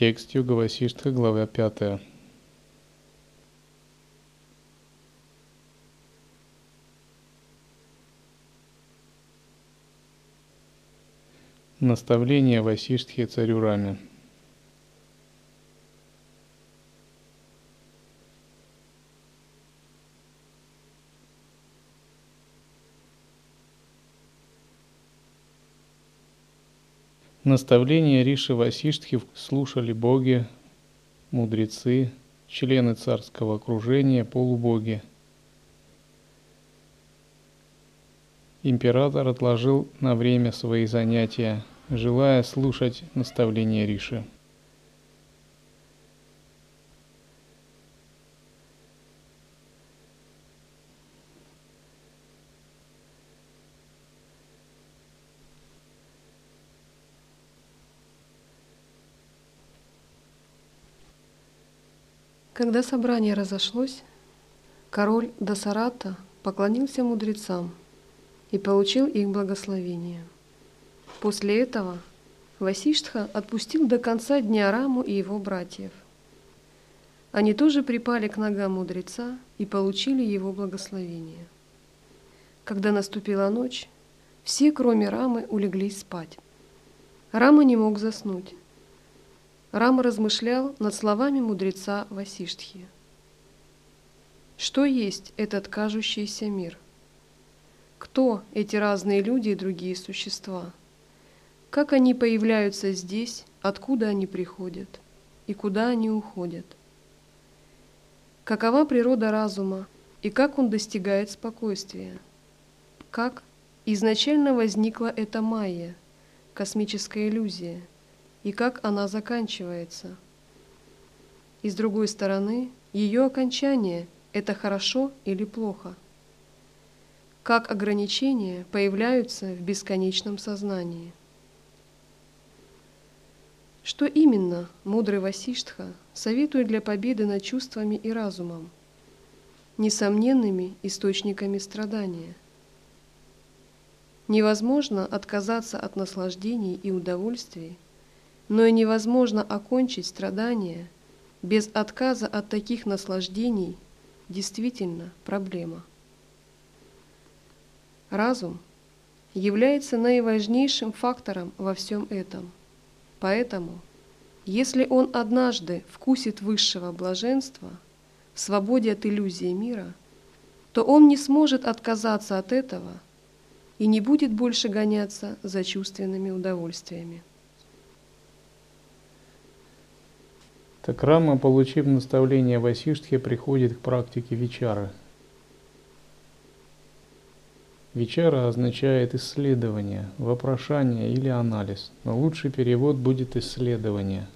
Текст Юга Васиштха, глава 5. Наставление Васиштхи царю Раме. Наставления Риши Васиштхи слушали боги, мудрецы, члены царского окружения, полубоги. Император отложил на время свои занятия, желая слушать наставления Риши. Когда собрание разошлось, король Дасарата поклонился мудрецам и получил их благословение. После этого Васиштха отпустил до конца дня Раму и его братьев. Они тоже припали к ногам мудреца и получили его благословение. Когда наступила ночь, все, кроме Рамы, улеглись спать. Рама не мог заснуть, Рама размышлял над словами мудреца Васиштхи. Что есть этот кажущийся мир? Кто эти разные люди и другие существа? Как они появляются здесь, откуда они приходят и куда они уходят? Какова природа разума и как он достигает спокойствия? Как изначально возникла эта майя, космическая иллюзия – и как она заканчивается. И с другой стороны, ее окончание – это хорошо или плохо. Как ограничения появляются в бесконечном сознании. Что именно мудрый Васиштха советует для победы над чувствами и разумом, несомненными источниками страдания? Невозможно отказаться от наслаждений и удовольствий – но и невозможно окончить страдания без отказа от таких наслаждений действительно проблема. Разум является наиважнейшим фактором во всем этом. Поэтому, если он однажды вкусит высшего блаженства, в свободе от иллюзии мира, то он не сможет отказаться от этого и не будет больше гоняться за чувственными удовольствиями. Так Рама, получив наставление Васиштхи, приходит к практике Вичары. Вичара означает исследование, вопрошание или анализ, но лучший перевод будет исследование.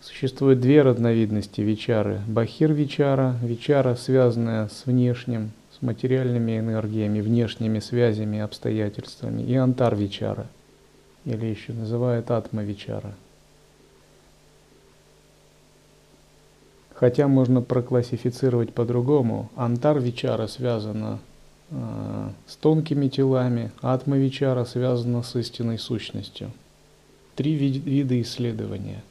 Существует две разновидности вичары. Бахир-вичара, вичара, связанная с внешним, с материальными энергиями, внешними связями, обстоятельствами, и антар-вичара, или еще называют атма-вичара – Хотя можно проклассифицировать по-другому. Антар-вичара связана э, с тонкими телами, атма-вичара связана с истинной сущностью. Три вид- вида исследования.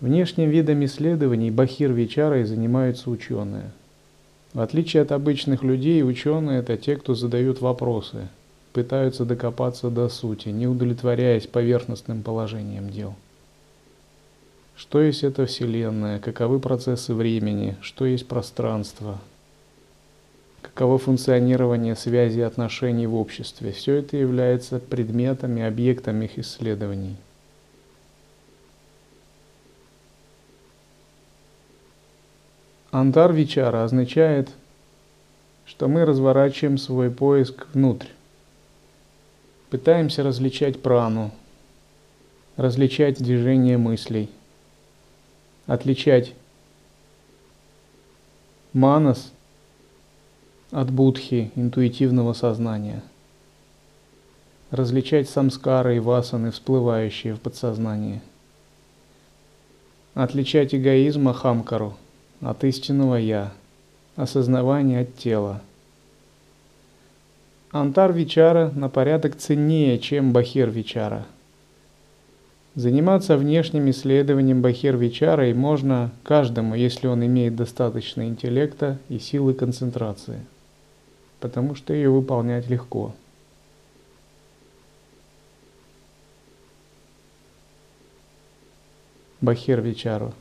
Внешним видом исследований бахир-вичарой занимаются ученые. В отличие от обычных людей, ученые – это те, кто задают вопросы, пытаются докопаться до сути, не удовлетворяясь поверхностным положением дел. Что есть эта Вселенная, каковы процессы времени, что есть пространство, каково функционирование связи и отношений в обществе. Все это является предметами, объектами их исследований. Антар Вичара означает, что мы разворачиваем свой поиск внутрь. пытаемся различать прану, различать движение мыслей, отличать манас от будхи, интуитивного сознания, различать самскары и васаны, всплывающие в подсознании, отличать эгоизм ахамкару от истинного «я», осознавание от тела – Антар Вичара на порядок ценнее, чем Бахир Вичара. Заниматься внешним исследованием Бахир Вичарой можно каждому, если он имеет достаточно интеллекта и силы концентрации, потому что ее выполнять легко. Бахир Вичару.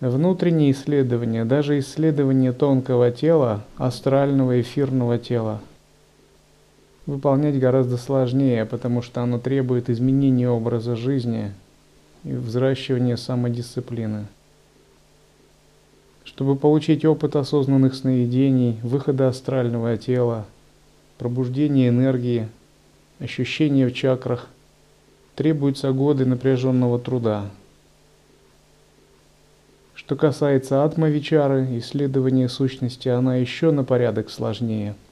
Внутренние исследования, даже исследование тонкого тела, астрального эфирного тела – выполнять гораздо сложнее, потому что оно требует изменения образа жизни и взращивания самодисциплины. Чтобы получить опыт осознанных сновидений, выхода астрального тела, пробуждения энергии, ощущения в чакрах, требуются годы напряженного труда. Что касается атмавичары, исследования сущности, она еще на порядок сложнее –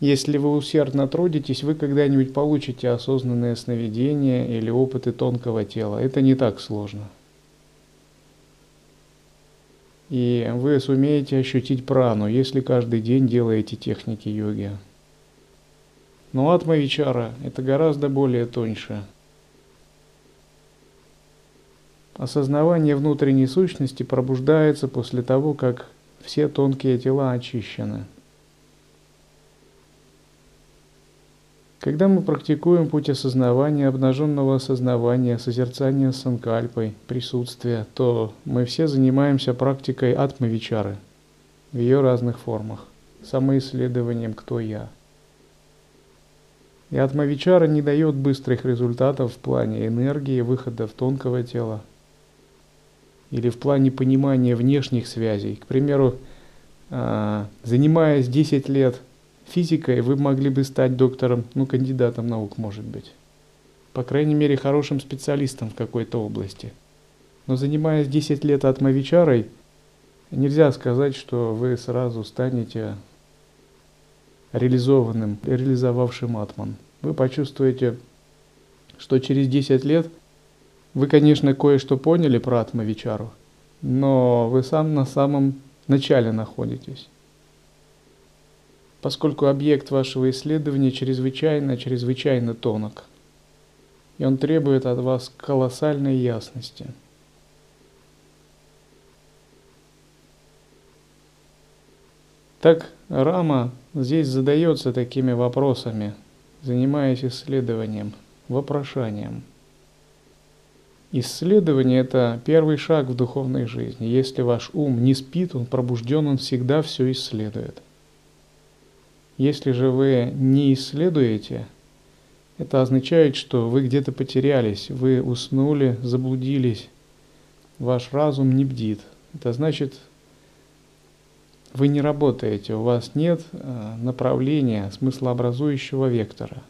если вы усердно трудитесь, вы когда-нибудь получите осознанное сновидение или опыты тонкого тела. Это не так сложно. И вы сумеете ощутить прану, если каждый день делаете техники йоги. Но атма-вичара – это гораздо более тоньше. Осознавание внутренней сущности пробуждается после того, как все тонкие тела очищены – Когда мы практикуем путь осознавания, обнаженного осознавания, созерцания санкальпой, присутствия, то мы все занимаемся практикой атмавичары в ее разных формах, самоисследованием «кто я». И атмавичара не дает быстрых результатов в плане энергии, выхода в тонкого тела или в плане понимания внешних связей. К примеру, а, занимаясь 10 лет – физикой вы могли бы стать доктором, ну, кандидатом наук, может быть. По крайней мере, хорошим специалистом в какой-то области. Но занимаясь 10 лет атмавичарой, нельзя сказать, что вы сразу станете реализованным, реализовавшим атман. Вы почувствуете, что через 10 лет вы, конечно, кое-что поняли про атмавичару, но вы сам на самом начале находитесь поскольку объект вашего исследования чрезвычайно, чрезвычайно тонок, и он требует от вас колоссальной ясности. Так Рама здесь задается такими вопросами, занимаясь исследованием, вопрошанием. Исследование – это первый шаг в духовной жизни. Если ваш ум не спит, он пробужден, он всегда все исследует – если же вы не исследуете, это означает, что вы где-то потерялись, вы уснули, заблудились, ваш разум не бдит. Это значит, вы не работаете, у вас нет э, направления, смыслообразующего вектора.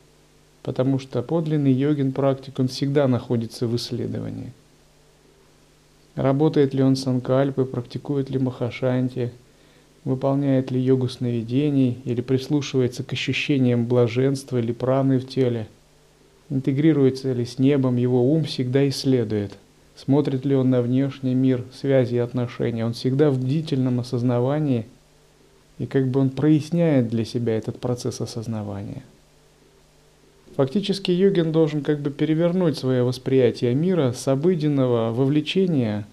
Потому что подлинный йогин практик, он всегда находится в исследовании. Работает ли он санкальпы, практикует ли махашанти – выполняет ли йогу сновидений или прислушивается к ощущениям блаженства или праны в теле, интегрируется ли с небом, его ум всегда исследует. Смотрит ли он на внешний мир, связи и отношения, он всегда в бдительном осознавании, и как бы он проясняет для себя этот процесс осознавания. Фактически йогин должен как бы перевернуть свое восприятие мира с обыденного вовлечения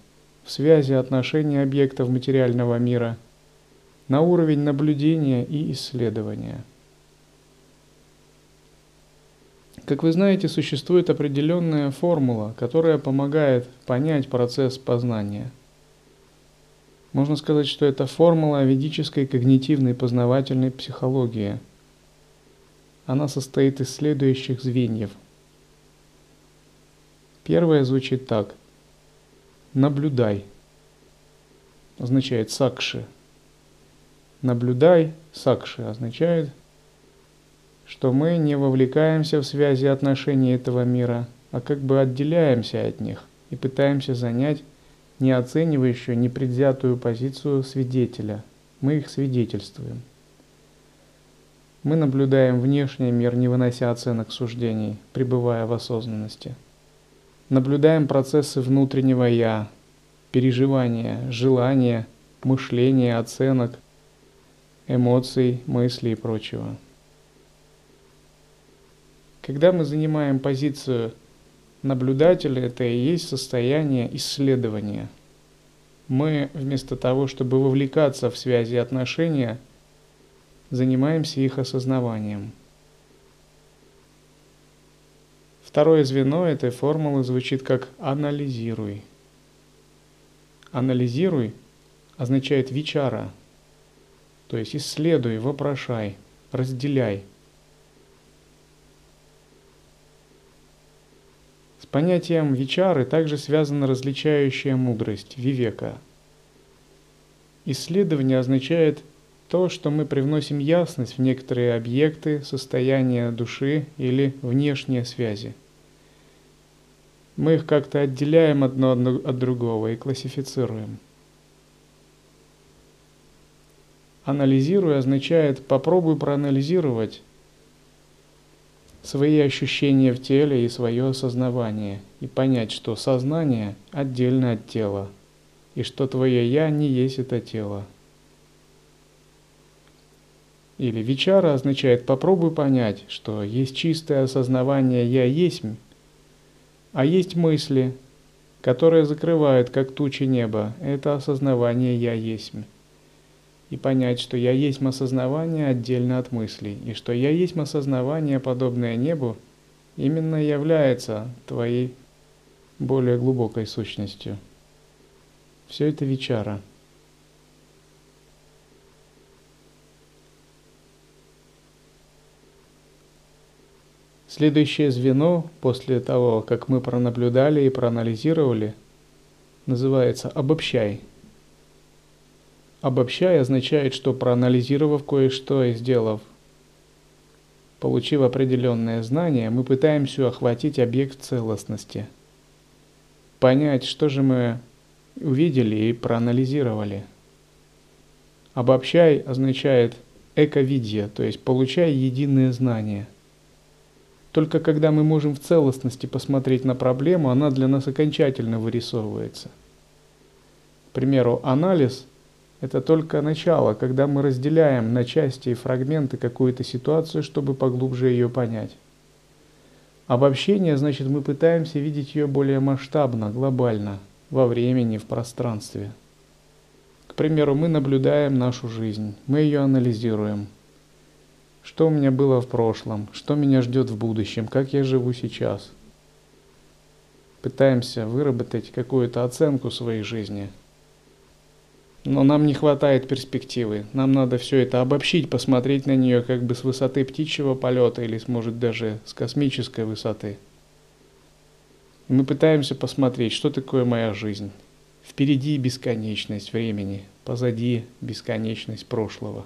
в связи отношения объектов материального мира – на уровень наблюдения и исследования. Как вы знаете, существует определенная формула, которая помогает понять процесс познания. Можно сказать, что это формула ведической когнитивной познавательной психологии. Она состоит из следующих звеньев. Первое звучит так. Наблюдай. Означает сакши – наблюдай, сакши означает, что мы не вовлекаемся в связи отношений этого мира, а как бы отделяемся от них и пытаемся занять не оценивающую, не предвзятую позицию свидетеля. Мы их свидетельствуем. Мы наблюдаем внешний мир, не вынося оценок суждений, пребывая в осознанности. Наблюдаем процессы внутреннего «я», переживания, желания, мышления, оценок, эмоций, мыслей и прочего. Когда мы занимаем позицию наблюдателя, это и есть состояние исследования. Мы вместо того, чтобы вовлекаться в связи и отношения, занимаемся их осознаванием. Второе звено этой формулы звучит как «анализируй». «Анализируй» означает «вичара», то есть исследуй, вопрошай, разделяй – С понятием вичары также связана различающая мудрость, вивека. Исследование означает то, что мы привносим ясность в некоторые объекты, состояния души или внешние связи. Мы их как-то отделяем одно от другого и классифицируем. Анализируя означает попробуй проанализировать свои ощущения в теле и свое осознавание, и понять, что сознание отдельно от тела, и что твое «я» не есть это тело. Или вечара означает «попробуй понять, что есть чистое осознавание «я есть», а есть мысли, которые закрывают, как тучи неба, это осознавание «я есть» и понять, что я есть осознавание отдельно от мыслей, и что я есть осознавание, подобное небу, именно является твоей более глубокой сущностью. Все это вечара. Следующее звено после того, как мы пронаблюдали и проанализировали, называется «обобщай». Обобщая означает, что проанализировав кое-что и сделав, получив определенное знание, мы пытаемся охватить объект целостности, понять, что же мы увидели и проанализировали. Обобщай означает эковидия, то есть получай единое знание. Только когда мы можем в целостности посмотреть на проблему, она для нас окончательно вырисовывается. К примеру, анализ – это только начало, когда мы разделяем на части и фрагменты какую-то ситуацию, чтобы поглубже ее понять. Обобщение значит мы пытаемся видеть ее более масштабно, глобально, во времени, в пространстве. К примеру, мы наблюдаем нашу жизнь, мы ее анализируем. Что у меня было в прошлом, что меня ждет в будущем, как я живу сейчас. Пытаемся выработать какую-то оценку своей жизни – но нам не хватает перспективы. Нам надо все это обобщить, посмотреть на нее как бы с высоты птичьего полета или, может, даже с космической высоты. Мы пытаемся посмотреть, что такое моя жизнь. Впереди бесконечность времени, позади бесконечность прошлого.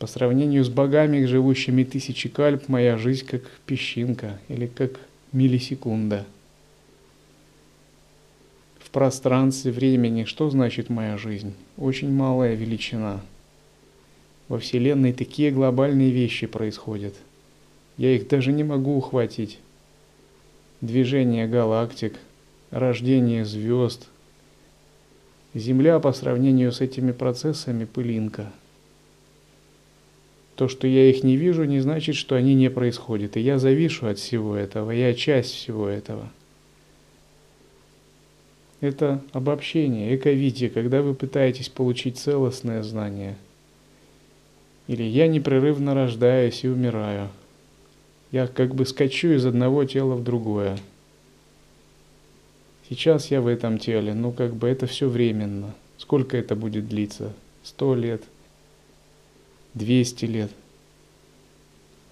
По сравнению с богами, живущими тысячи кальп, моя жизнь как песчинка или как миллисекунда – пространстве, времени, что значит моя жизнь? Очень малая величина. Во Вселенной такие глобальные вещи происходят. Я их даже не могу ухватить. Движение галактик, рождение звезд. Земля по сравнению с этими процессами пылинка. То, что я их не вижу, не значит, что они не происходят. И я завишу от всего этого, я часть всего этого – это обобщение, эковитие, когда вы пытаетесь получить целостное знание. Или я непрерывно рождаюсь и умираю. Я как бы скачу из одного тела в другое. Сейчас я в этом теле, ну как бы это все временно. Сколько это будет длиться? Сто лет? Двести лет?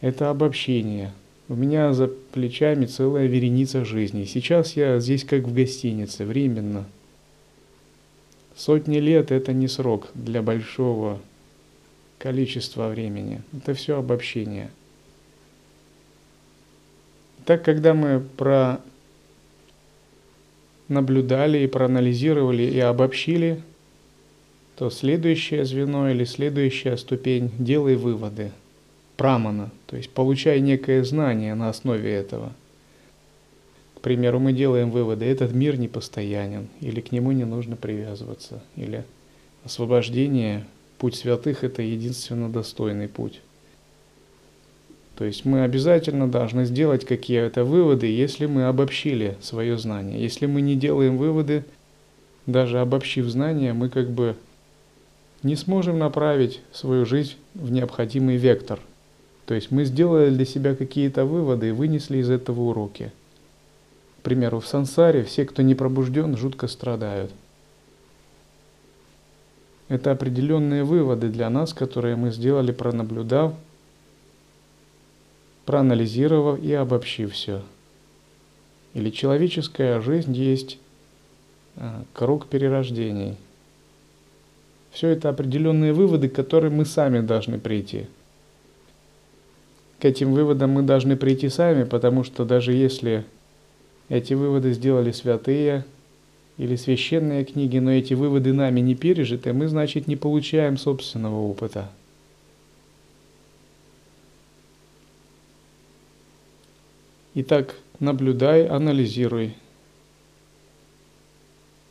Это обобщение – у меня за плечами целая вереница жизни. Сейчас я здесь как в гостинице, временно. Сотни лет – это не срок для большого количества времени. Это все обобщение. Так, когда мы про наблюдали и проанализировали и обобщили, то следующее звено или следующая ступень – делай выводы. Прамана, то есть получай некое знание на основе этого. К примеру, мы делаем выводы, этот мир непостоянен, или к нему не нужно привязываться, или освобождение, путь святых – это единственно достойный путь. То есть мы обязательно должны сделать какие-то выводы, если мы обобщили свое знание. Если мы не делаем выводы, даже обобщив знания, мы как бы не сможем направить свою жизнь в необходимый вектор. То есть мы сделали для себя какие-то выводы и вынесли из этого уроки. К примеру, в сансаре все, кто не пробужден, жутко страдают. Это определенные выводы для нас, которые мы сделали, пронаблюдав проанализировав и обобщив все. Или человеческая жизнь есть а, круг перерождений. Все это определенные выводы, к которым мы сами должны прийти. К этим выводам мы должны прийти сами, потому что даже если эти выводы сделали святые или священные книги, но эти выводы нами не пережиты, мы, значит, не получаем собственного опыта – Итак, наблюдай, анализируй,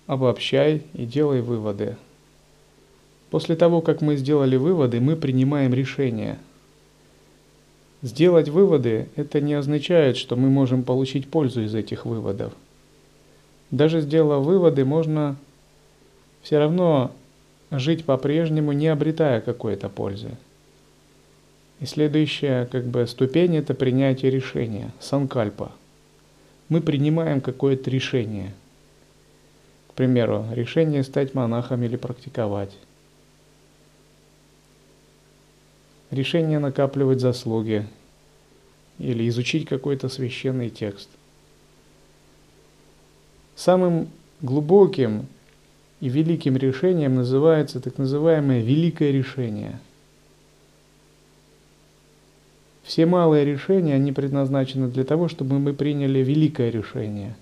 обобщай и делай выводы. После того, как мы сделали выводы, мы принимаем решение. Сделать выводы – это не означает, что мы можем получить пользу из этих выводов. Даже сделав выводы, можно все равно жить по-прежнему, не обретая какой-то пользы. И следующая как бы ступень – это принятие решения, санкальпа. Мы принимаем какое-то решение. К примеру, решение стать монахом или практиковать. Решение накапливать заслуги или изучить какой-то священный текст. Самым глубоким и великим решением называется так называемое великое решение – все малые решения, они предназначены для того, чтобы мы приняли великое решение.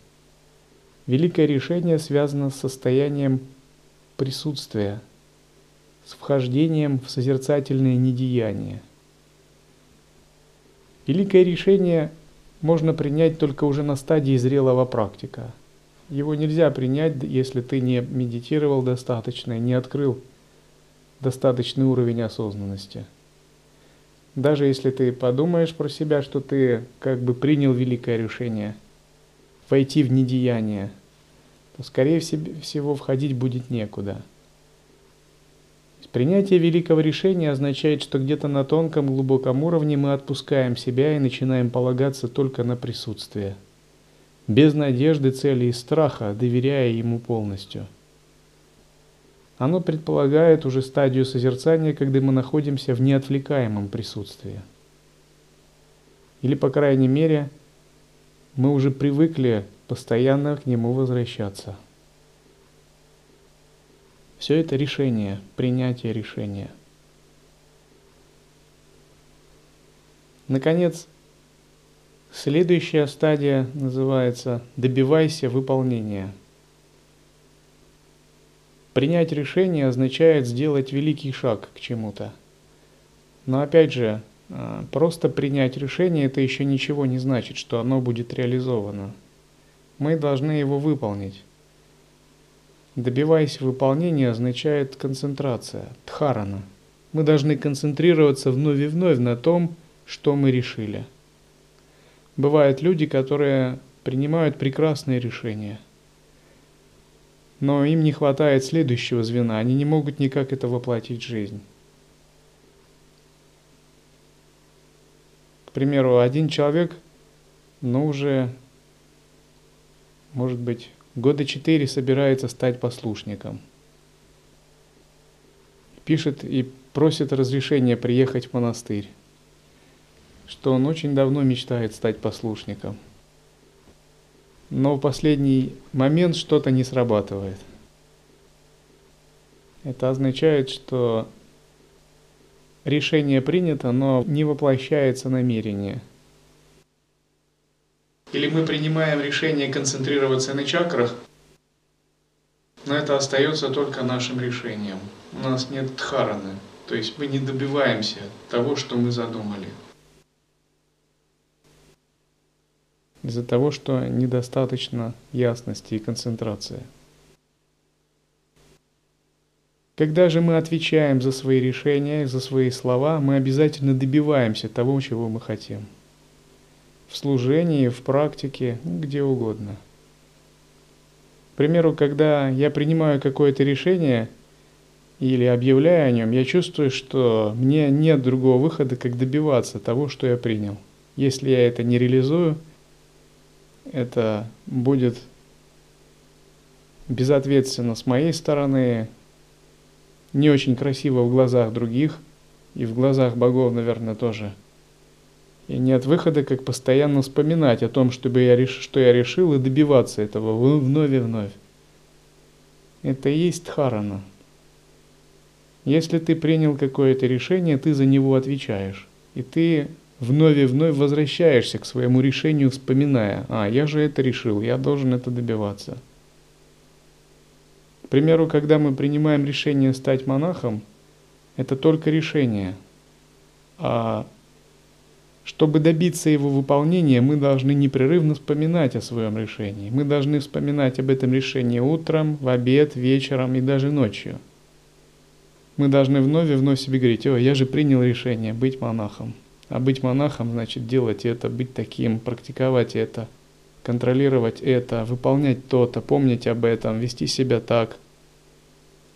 Великое решение связано с состоянием присутствия, с вхождением в созерцательное недеяние. Великое решение можно принять только уже на стадии зрелого практика. Его нельзя принять, если ты не медитировал достаточно, не открыл достаточный уровень осознанности – даже если ты подумаешь про себя, что ты как бы принял великое решение войти в недеяние, то скорее всего входить будет некуда. Принятие великого решения означает, что где-то на тонком глубоком уровне мы отпускаем себя и начинаем полагаться только на присутствие. Без надежды, цели и страха, доверяя ему полностью – оно предполагает уже стадию созерцания, когда мы находимся в неотвлекаемом присутствии. Или, по крайней мере, мы уже привыкли постоянно к нему возвращаться. Все это решение, принятие решения. Наконец, следующая стадия называется «добивайся выполнения». Принять решение означает сделать великий шаг к чему-то. Но опять же, а, просто принять решение это еще ничего не значит, что оно будет реализовано. Мы должны его выполнить. Добиваясь выполнения означает концентрация, дхарана. Мы должны концентрироваться вновь и вновь на том, что мы решили. Бывают люди, которые принимают прекрасные решения – но им не хватает следующего звена, они не могут никак это воплотить в жизнь. К примеру, один человек, ну уже, может быть, года четыре собирается стать послушником. Пишет и просит разрешения приехать в монастырь, что он очень давно мечтает стать послушником – но в последний момент что-то не срабатывает. Это означает, что решение принято, но не воплощается намерение. Или мы принимаем решение концентрироваться на чакрах, но это остается только нашим решением. У нас нет дхараны, то есть мы не добиваемся того, что мы задумали. Из-за того, что недостаточно ясности и концентрации. Когда же мы отвечаем за свои решения, за свои слова, мы обязательно добиваемся того, чего мы хотим. В служении, в практике, где угодно. К примеру, когда я принимаю какое-то решение или объявляю о нем, я чувствую, что мне нет другого выхода, как добиваться того, что я принял. Если я это не реализую, это будет безответственно с моей стороны, не очень красиво в глазах других, и в глазах богов, наверное, тоже. И нет выхода, как постоянно вспоминать о том, чтобы я реш... что я решил, и добиваться этого вновь и вновь. Это и есть дхарана. Если ты принял какое-то решение, ты за него отвечаешь. И ты вновь и вновь возвращаешься к своему решению, вспоминая, а, я же это решил, я должен это добиваться. К примеру, когда мы принимаем решение стать монахом, это только решение. А чтобы добиться его выполнения, мы должны непрерывно вспоминать о своем решении. Мы должны вспоминать об этом решении утром, в обед, вечером и даже ночью. Мы должны вновь и вновь себе говорить, о, я же принял решение быть монахом. А быть монахом значит делать это, быть таким, практиковать это – контролировать это, выполнять то-то, помнить об этом, вести себя так,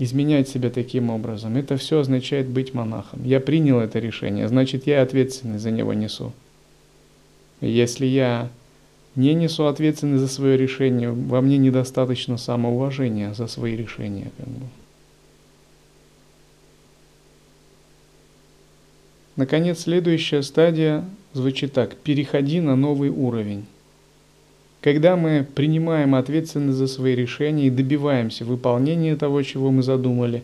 изменять себя таким образом. Это все означает быть монахом. Я принял это решение, значит я ответственность за него несу. Если я не несу ответственность за свое решение, во мне недостаточно самоуважения за свои решения. Как бы. Наконец, следующая стадия звучит так. Переходи на новый уровень. Когда мы принимаем ответственность за свои решения и добиваемся выполнения того, чего мы задумали,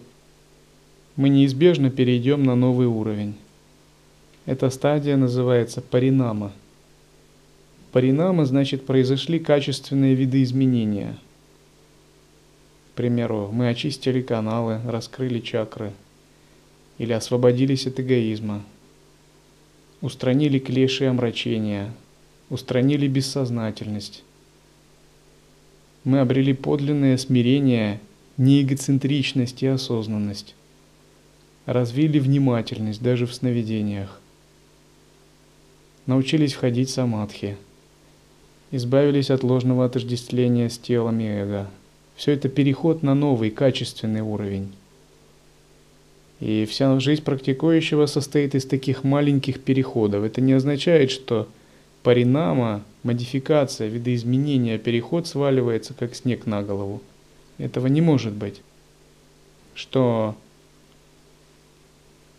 мы неизбежно перейдем на новый уровень. Эта стадия называется паринама. Паринама значит произошли качественные виды изменения. К примеру, мы очистили каналы, раскрыли чакры или освободились от эгоизма, устранили клеши и омрачения, устранили бессознательность, мы обрели подлинное смирение, неэгоцентричность и осознанность. Развили внимательность даже в сновидениях. Научились входить в самадхи. Избавились от ложного отождествления с телом и эго. Все это переход на новый, качественный уровень. И вся жизнь практикующего состоит из таких маленьких переходов. Это не означает, что паринама, модификация, видоизменение, переход сваливается как снег на голову. Этого не может быть. Что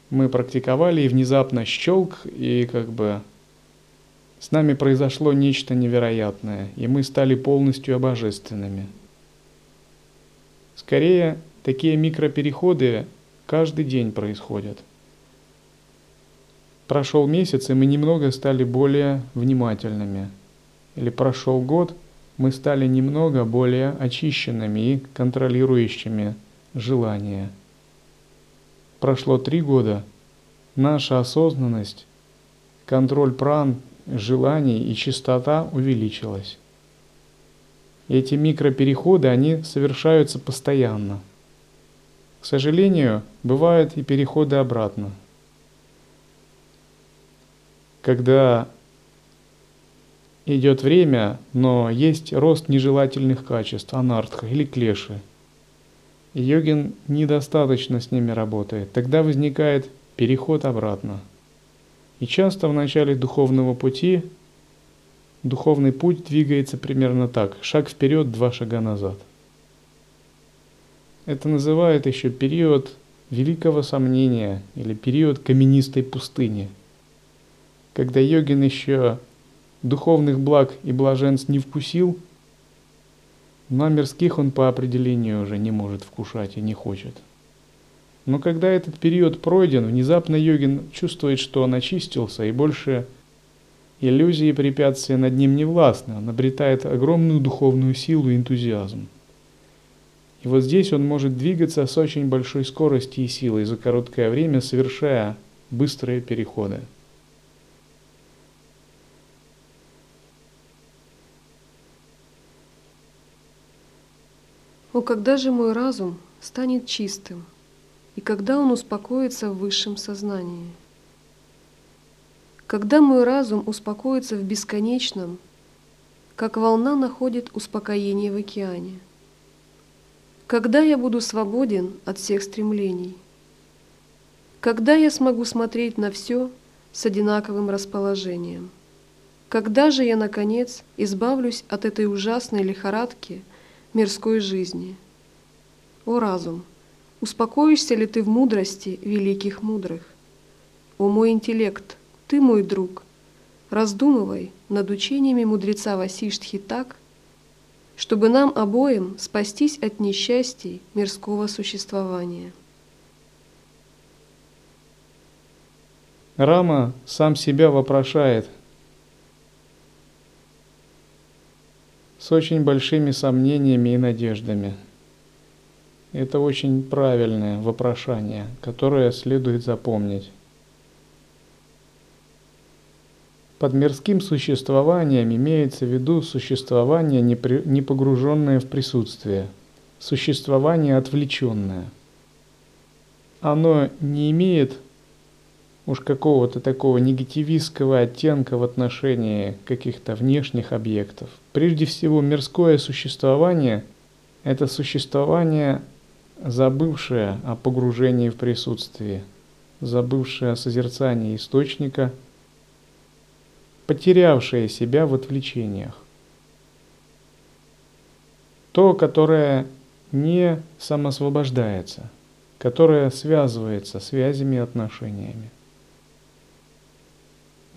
мы практиковали и внезапно щелк, и как бы с нами произошло нечто невероятное, и мы стали полностью божественными. Скорее, такие микропереходы каждый день происходят. Прошел месяц, и мы немного стали более внимательными. Или прошел год, мы стали немного более очищенными и контролирующими желания. Прошло три года, наша осознанность, контроль пран, желаний и чистота увеличилась. Эти микропереходы, они совершаются постоянно. К сожалению, бывают и переходы обратно – когда идет время, но есть рост нежелательных качеств, анартха или клеши. И йогин недостаточно с ними работает. Тогда возникает переход обратно. И часто в начале духовного пути духовный путь двигается примерно так. Шаг вперед, два шага назад. Это называют еще период великого сомнения или период каменистой пустыни – когда йогин еще духовных благ и блаженств не вкусил, но мирских он по определению уже не может вкушать и не хочет. Но когда этот период пройден, внезапно йогин чувствует, что он очистился и больше иллюзии и препятствия над ним не властны, он обретает огромную духовную силу и энтузиазм. И вот здесь он может двигаться с очень большой скоростью и силой за короткое время, совершая быстрые переходы. О, когда же мой разум станет чистым, и когда он успокоится в высшем сознании? Когда мой разум успокоится в бесконечном, как волна находит успокоение в океане? Когда я буду свободен от всех стремлений? Когда я смогу смотреть на все с одинаковым расположением? Когда же я, наконец, избавлюсь от этой ужасной лихорадки – мирской жизни. О разум, успокоишься ли ты в мудрости великих мудрых? О мой интеллект, ты мой друг, раздумывай над учениями мудреца Васиштхи так, чтобы нам обоим спастись от несчастий мирского существования. Рама сам себя вопрошает – с очень большими сомнениями и надеждами. Это очень правильное вопрошание, которое следует запомнить. Под мирским существованием имеется в виду существование, не, погруженное в присутствие, существование отвлеченное. Оно не имеет уж какого-то такого негативистского оттенка в отношении каких-то внешних объектов. Прежде всего, мирское существование – это существование, забывшее о погружении в присутствие, забывшее о созерцании источника, потерявшее себя в отвлечениях. То, которое не самосвобождается, которое связывается связями и отношениями.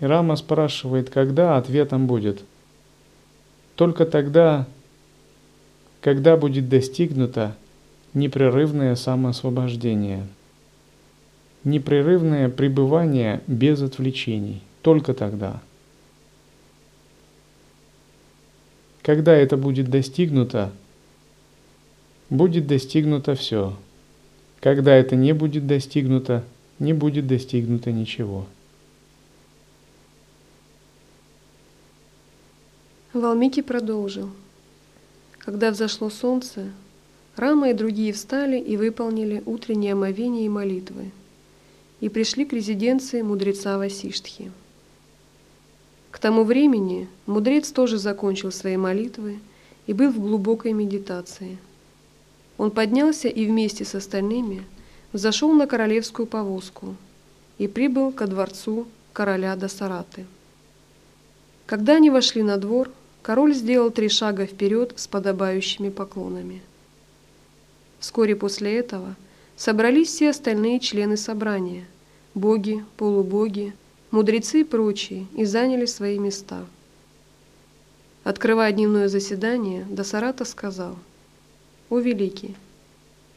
И Рама спрашивает, когда ответом будет. Только тогда, когда будет достигнуто непрерывное самоосвобождение, непрерывное пребывание без отвлечений. Только тогда. Когда это будет достигнуто, будет достигнуто все. Когда это не будет достигнуто, не будет достигнуто ничего. Валмики продолжил. Когда взошло солнце, Рама и другие встали и выполнили утреннее омовение и молитвы, и пришли к резиденции мудреца Васиштхи. К тому времени мудрец тоже закончил свои молитвы и был в глубокой медитации. Он поднялся и вместе с остальными взошел на королевскую повозку и прибыл ко дворцу короля Дасараты. Когда они вошли на двор, Король сделал три шага вперед с подобающими поклонами. Вскоре после этого собрались все остальные члены собрания – боги, полубоги, мудрецы и прочие, и заняли свои места. Открывая дневное заседание, Досарата сказал, «О, Великий,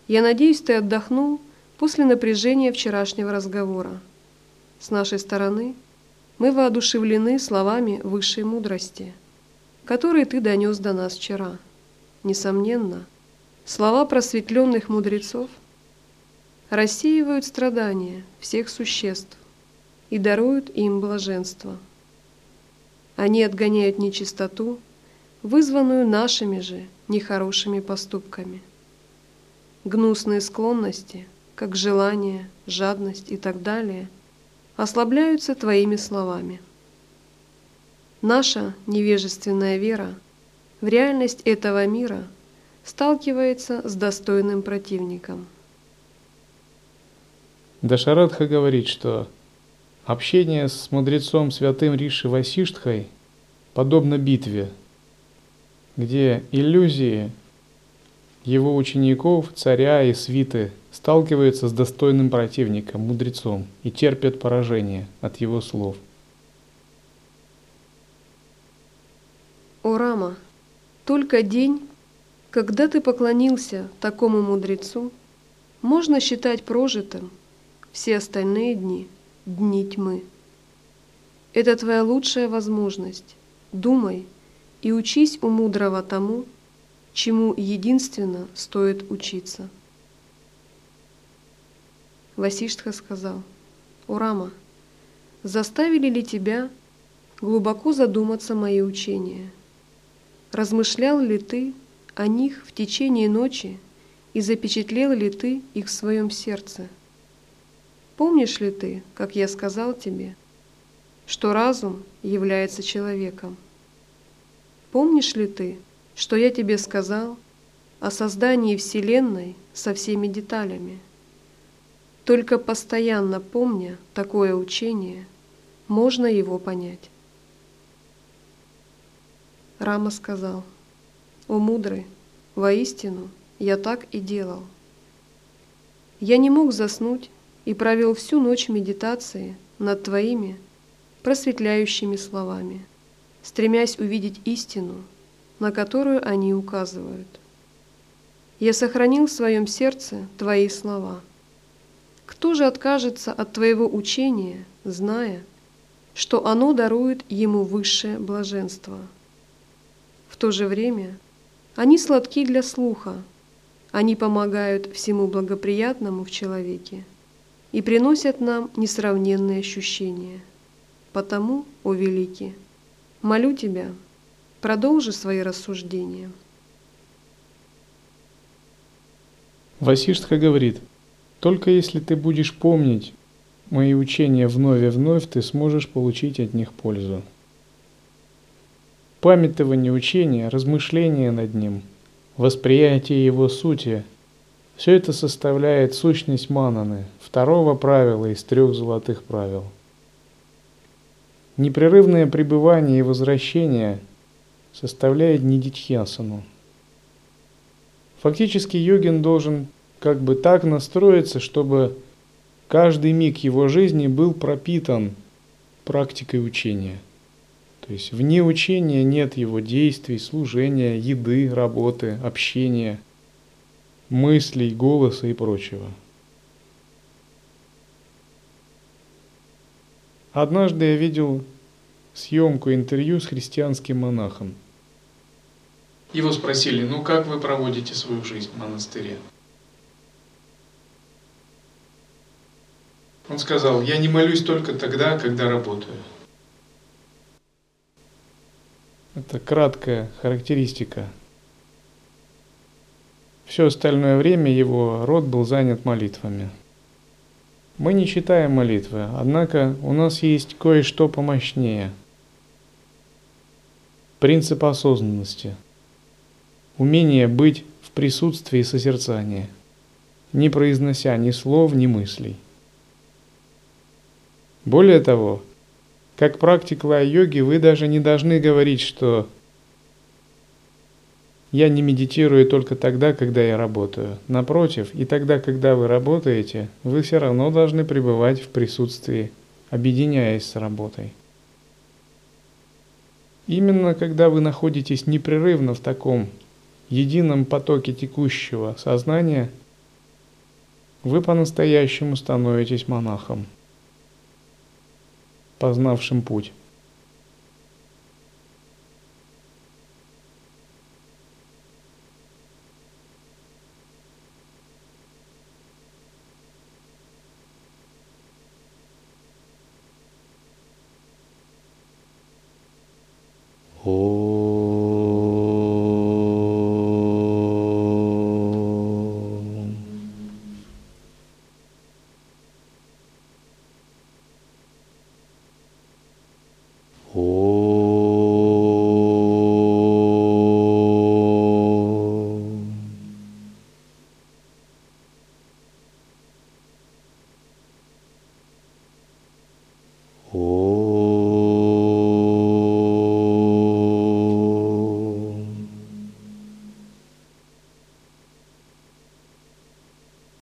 я надеюсь, ты отдохнул после напряжения вчерашнего разговора. С нашей стороны мы воодушевлены словами высшей мудрости – которые ты донес до нас вчера. Несомненно, слова просветленных мудрецов рассеивают страдания всех существ и даруют им блаженство. Они отгоняют нечистоту, вызванную нашими же нехорошими поступками. Гнусные склонности, как желание, жадность и так далее, ослабляются твоими словами. Наша невежественная вера в реальность этого мира сталкивается с достойным противником. Дашарадха говорит, что общение с мудрецом святым Риши Васиштхой подобно битве, где иллюзии его учеников, царя и свиты сталкиваются с достойным противником, мудрецом, и терпят поражение от его слов – О Рама, только день, когда ты поклонился такому мудрецу, можно считать прожитым все остальные дни – дни тьмы. это твоя лучшая возможность. Думай и учись у мудрого тому, чему единственно стоит учиться. Васиштха сказал, «Урама, заставили ли тебя глубоко задуматься мои учения? Размышлял ли ты о них в течение ночи и запечатлел ли ты их в своем сердце? Помнишь ли ты, как я сказал тебе, что разум является человеком? Помнишь ли ты, что я тебе сказал о создании Вселенной со всеми деталями? Только постоянно помня такое учение, можно его понять. Рама сказал, «О мудрый, воистину я так и делал. Я не мог заснуть и провел всю ночь медитации над твоими просветляющими словами, стремясь увидеть истину, на которую они указывают. Я сохранил в своем сердце твои слова. Кто же откажется от твоего учения, зная, что оно дарует ему высшее блаженство? В то же время они сладки для слуха, они помогают всему благоприятному в человеке и приносят нам несравненные ощущения. Потому, о Великий, молю Тебя, продолжи свои рассуждения. Васиштха говорит, только если ты будешь помнить мои учения вновь и вновь, ты сможешь получить от них пользу. Памятование учения, размышление над ним, восприятие его сути – все это составляет сущность мананы, второго правила из трех золотых правил. Непрерывное пребывание и возвращение составляет нидитхьясану. Фактически йогин должен как бы так настроиться, чтобы каждый миг его жизни был пропитан практикой учения. То есть вне учения нет его действий, служения, еды, работы, общения – мыслей, голоса и прочего. Однажды я видел съемку интервью с христианским монахом. Его спросили, ну как вы проводите свою жизнь в монастыре? Он сказал, я не молюсь только тогда, когда работаю. Это краткая характеристика все остальное время его род был занят молитвами. Мы не читаем молитвы, однако у нас есть кое-что помощнее. Принцип осознанности. Умение быть в присутствии созерцания, не произнося ни слов, ни мыслей. Более того, как практик лай-йоги, вы даже не должны говорить, что я не медитирую только тогда, когда я работаю. Напротив, и тогда, когда вы работаете, вы все равно должны пребывать в присутствии, объединяясь с работой. Именно когда вы находитесь непрерывно в таком едином потоке текущего сознания, вы по-настоящему становитесь монахом, познавшим путь.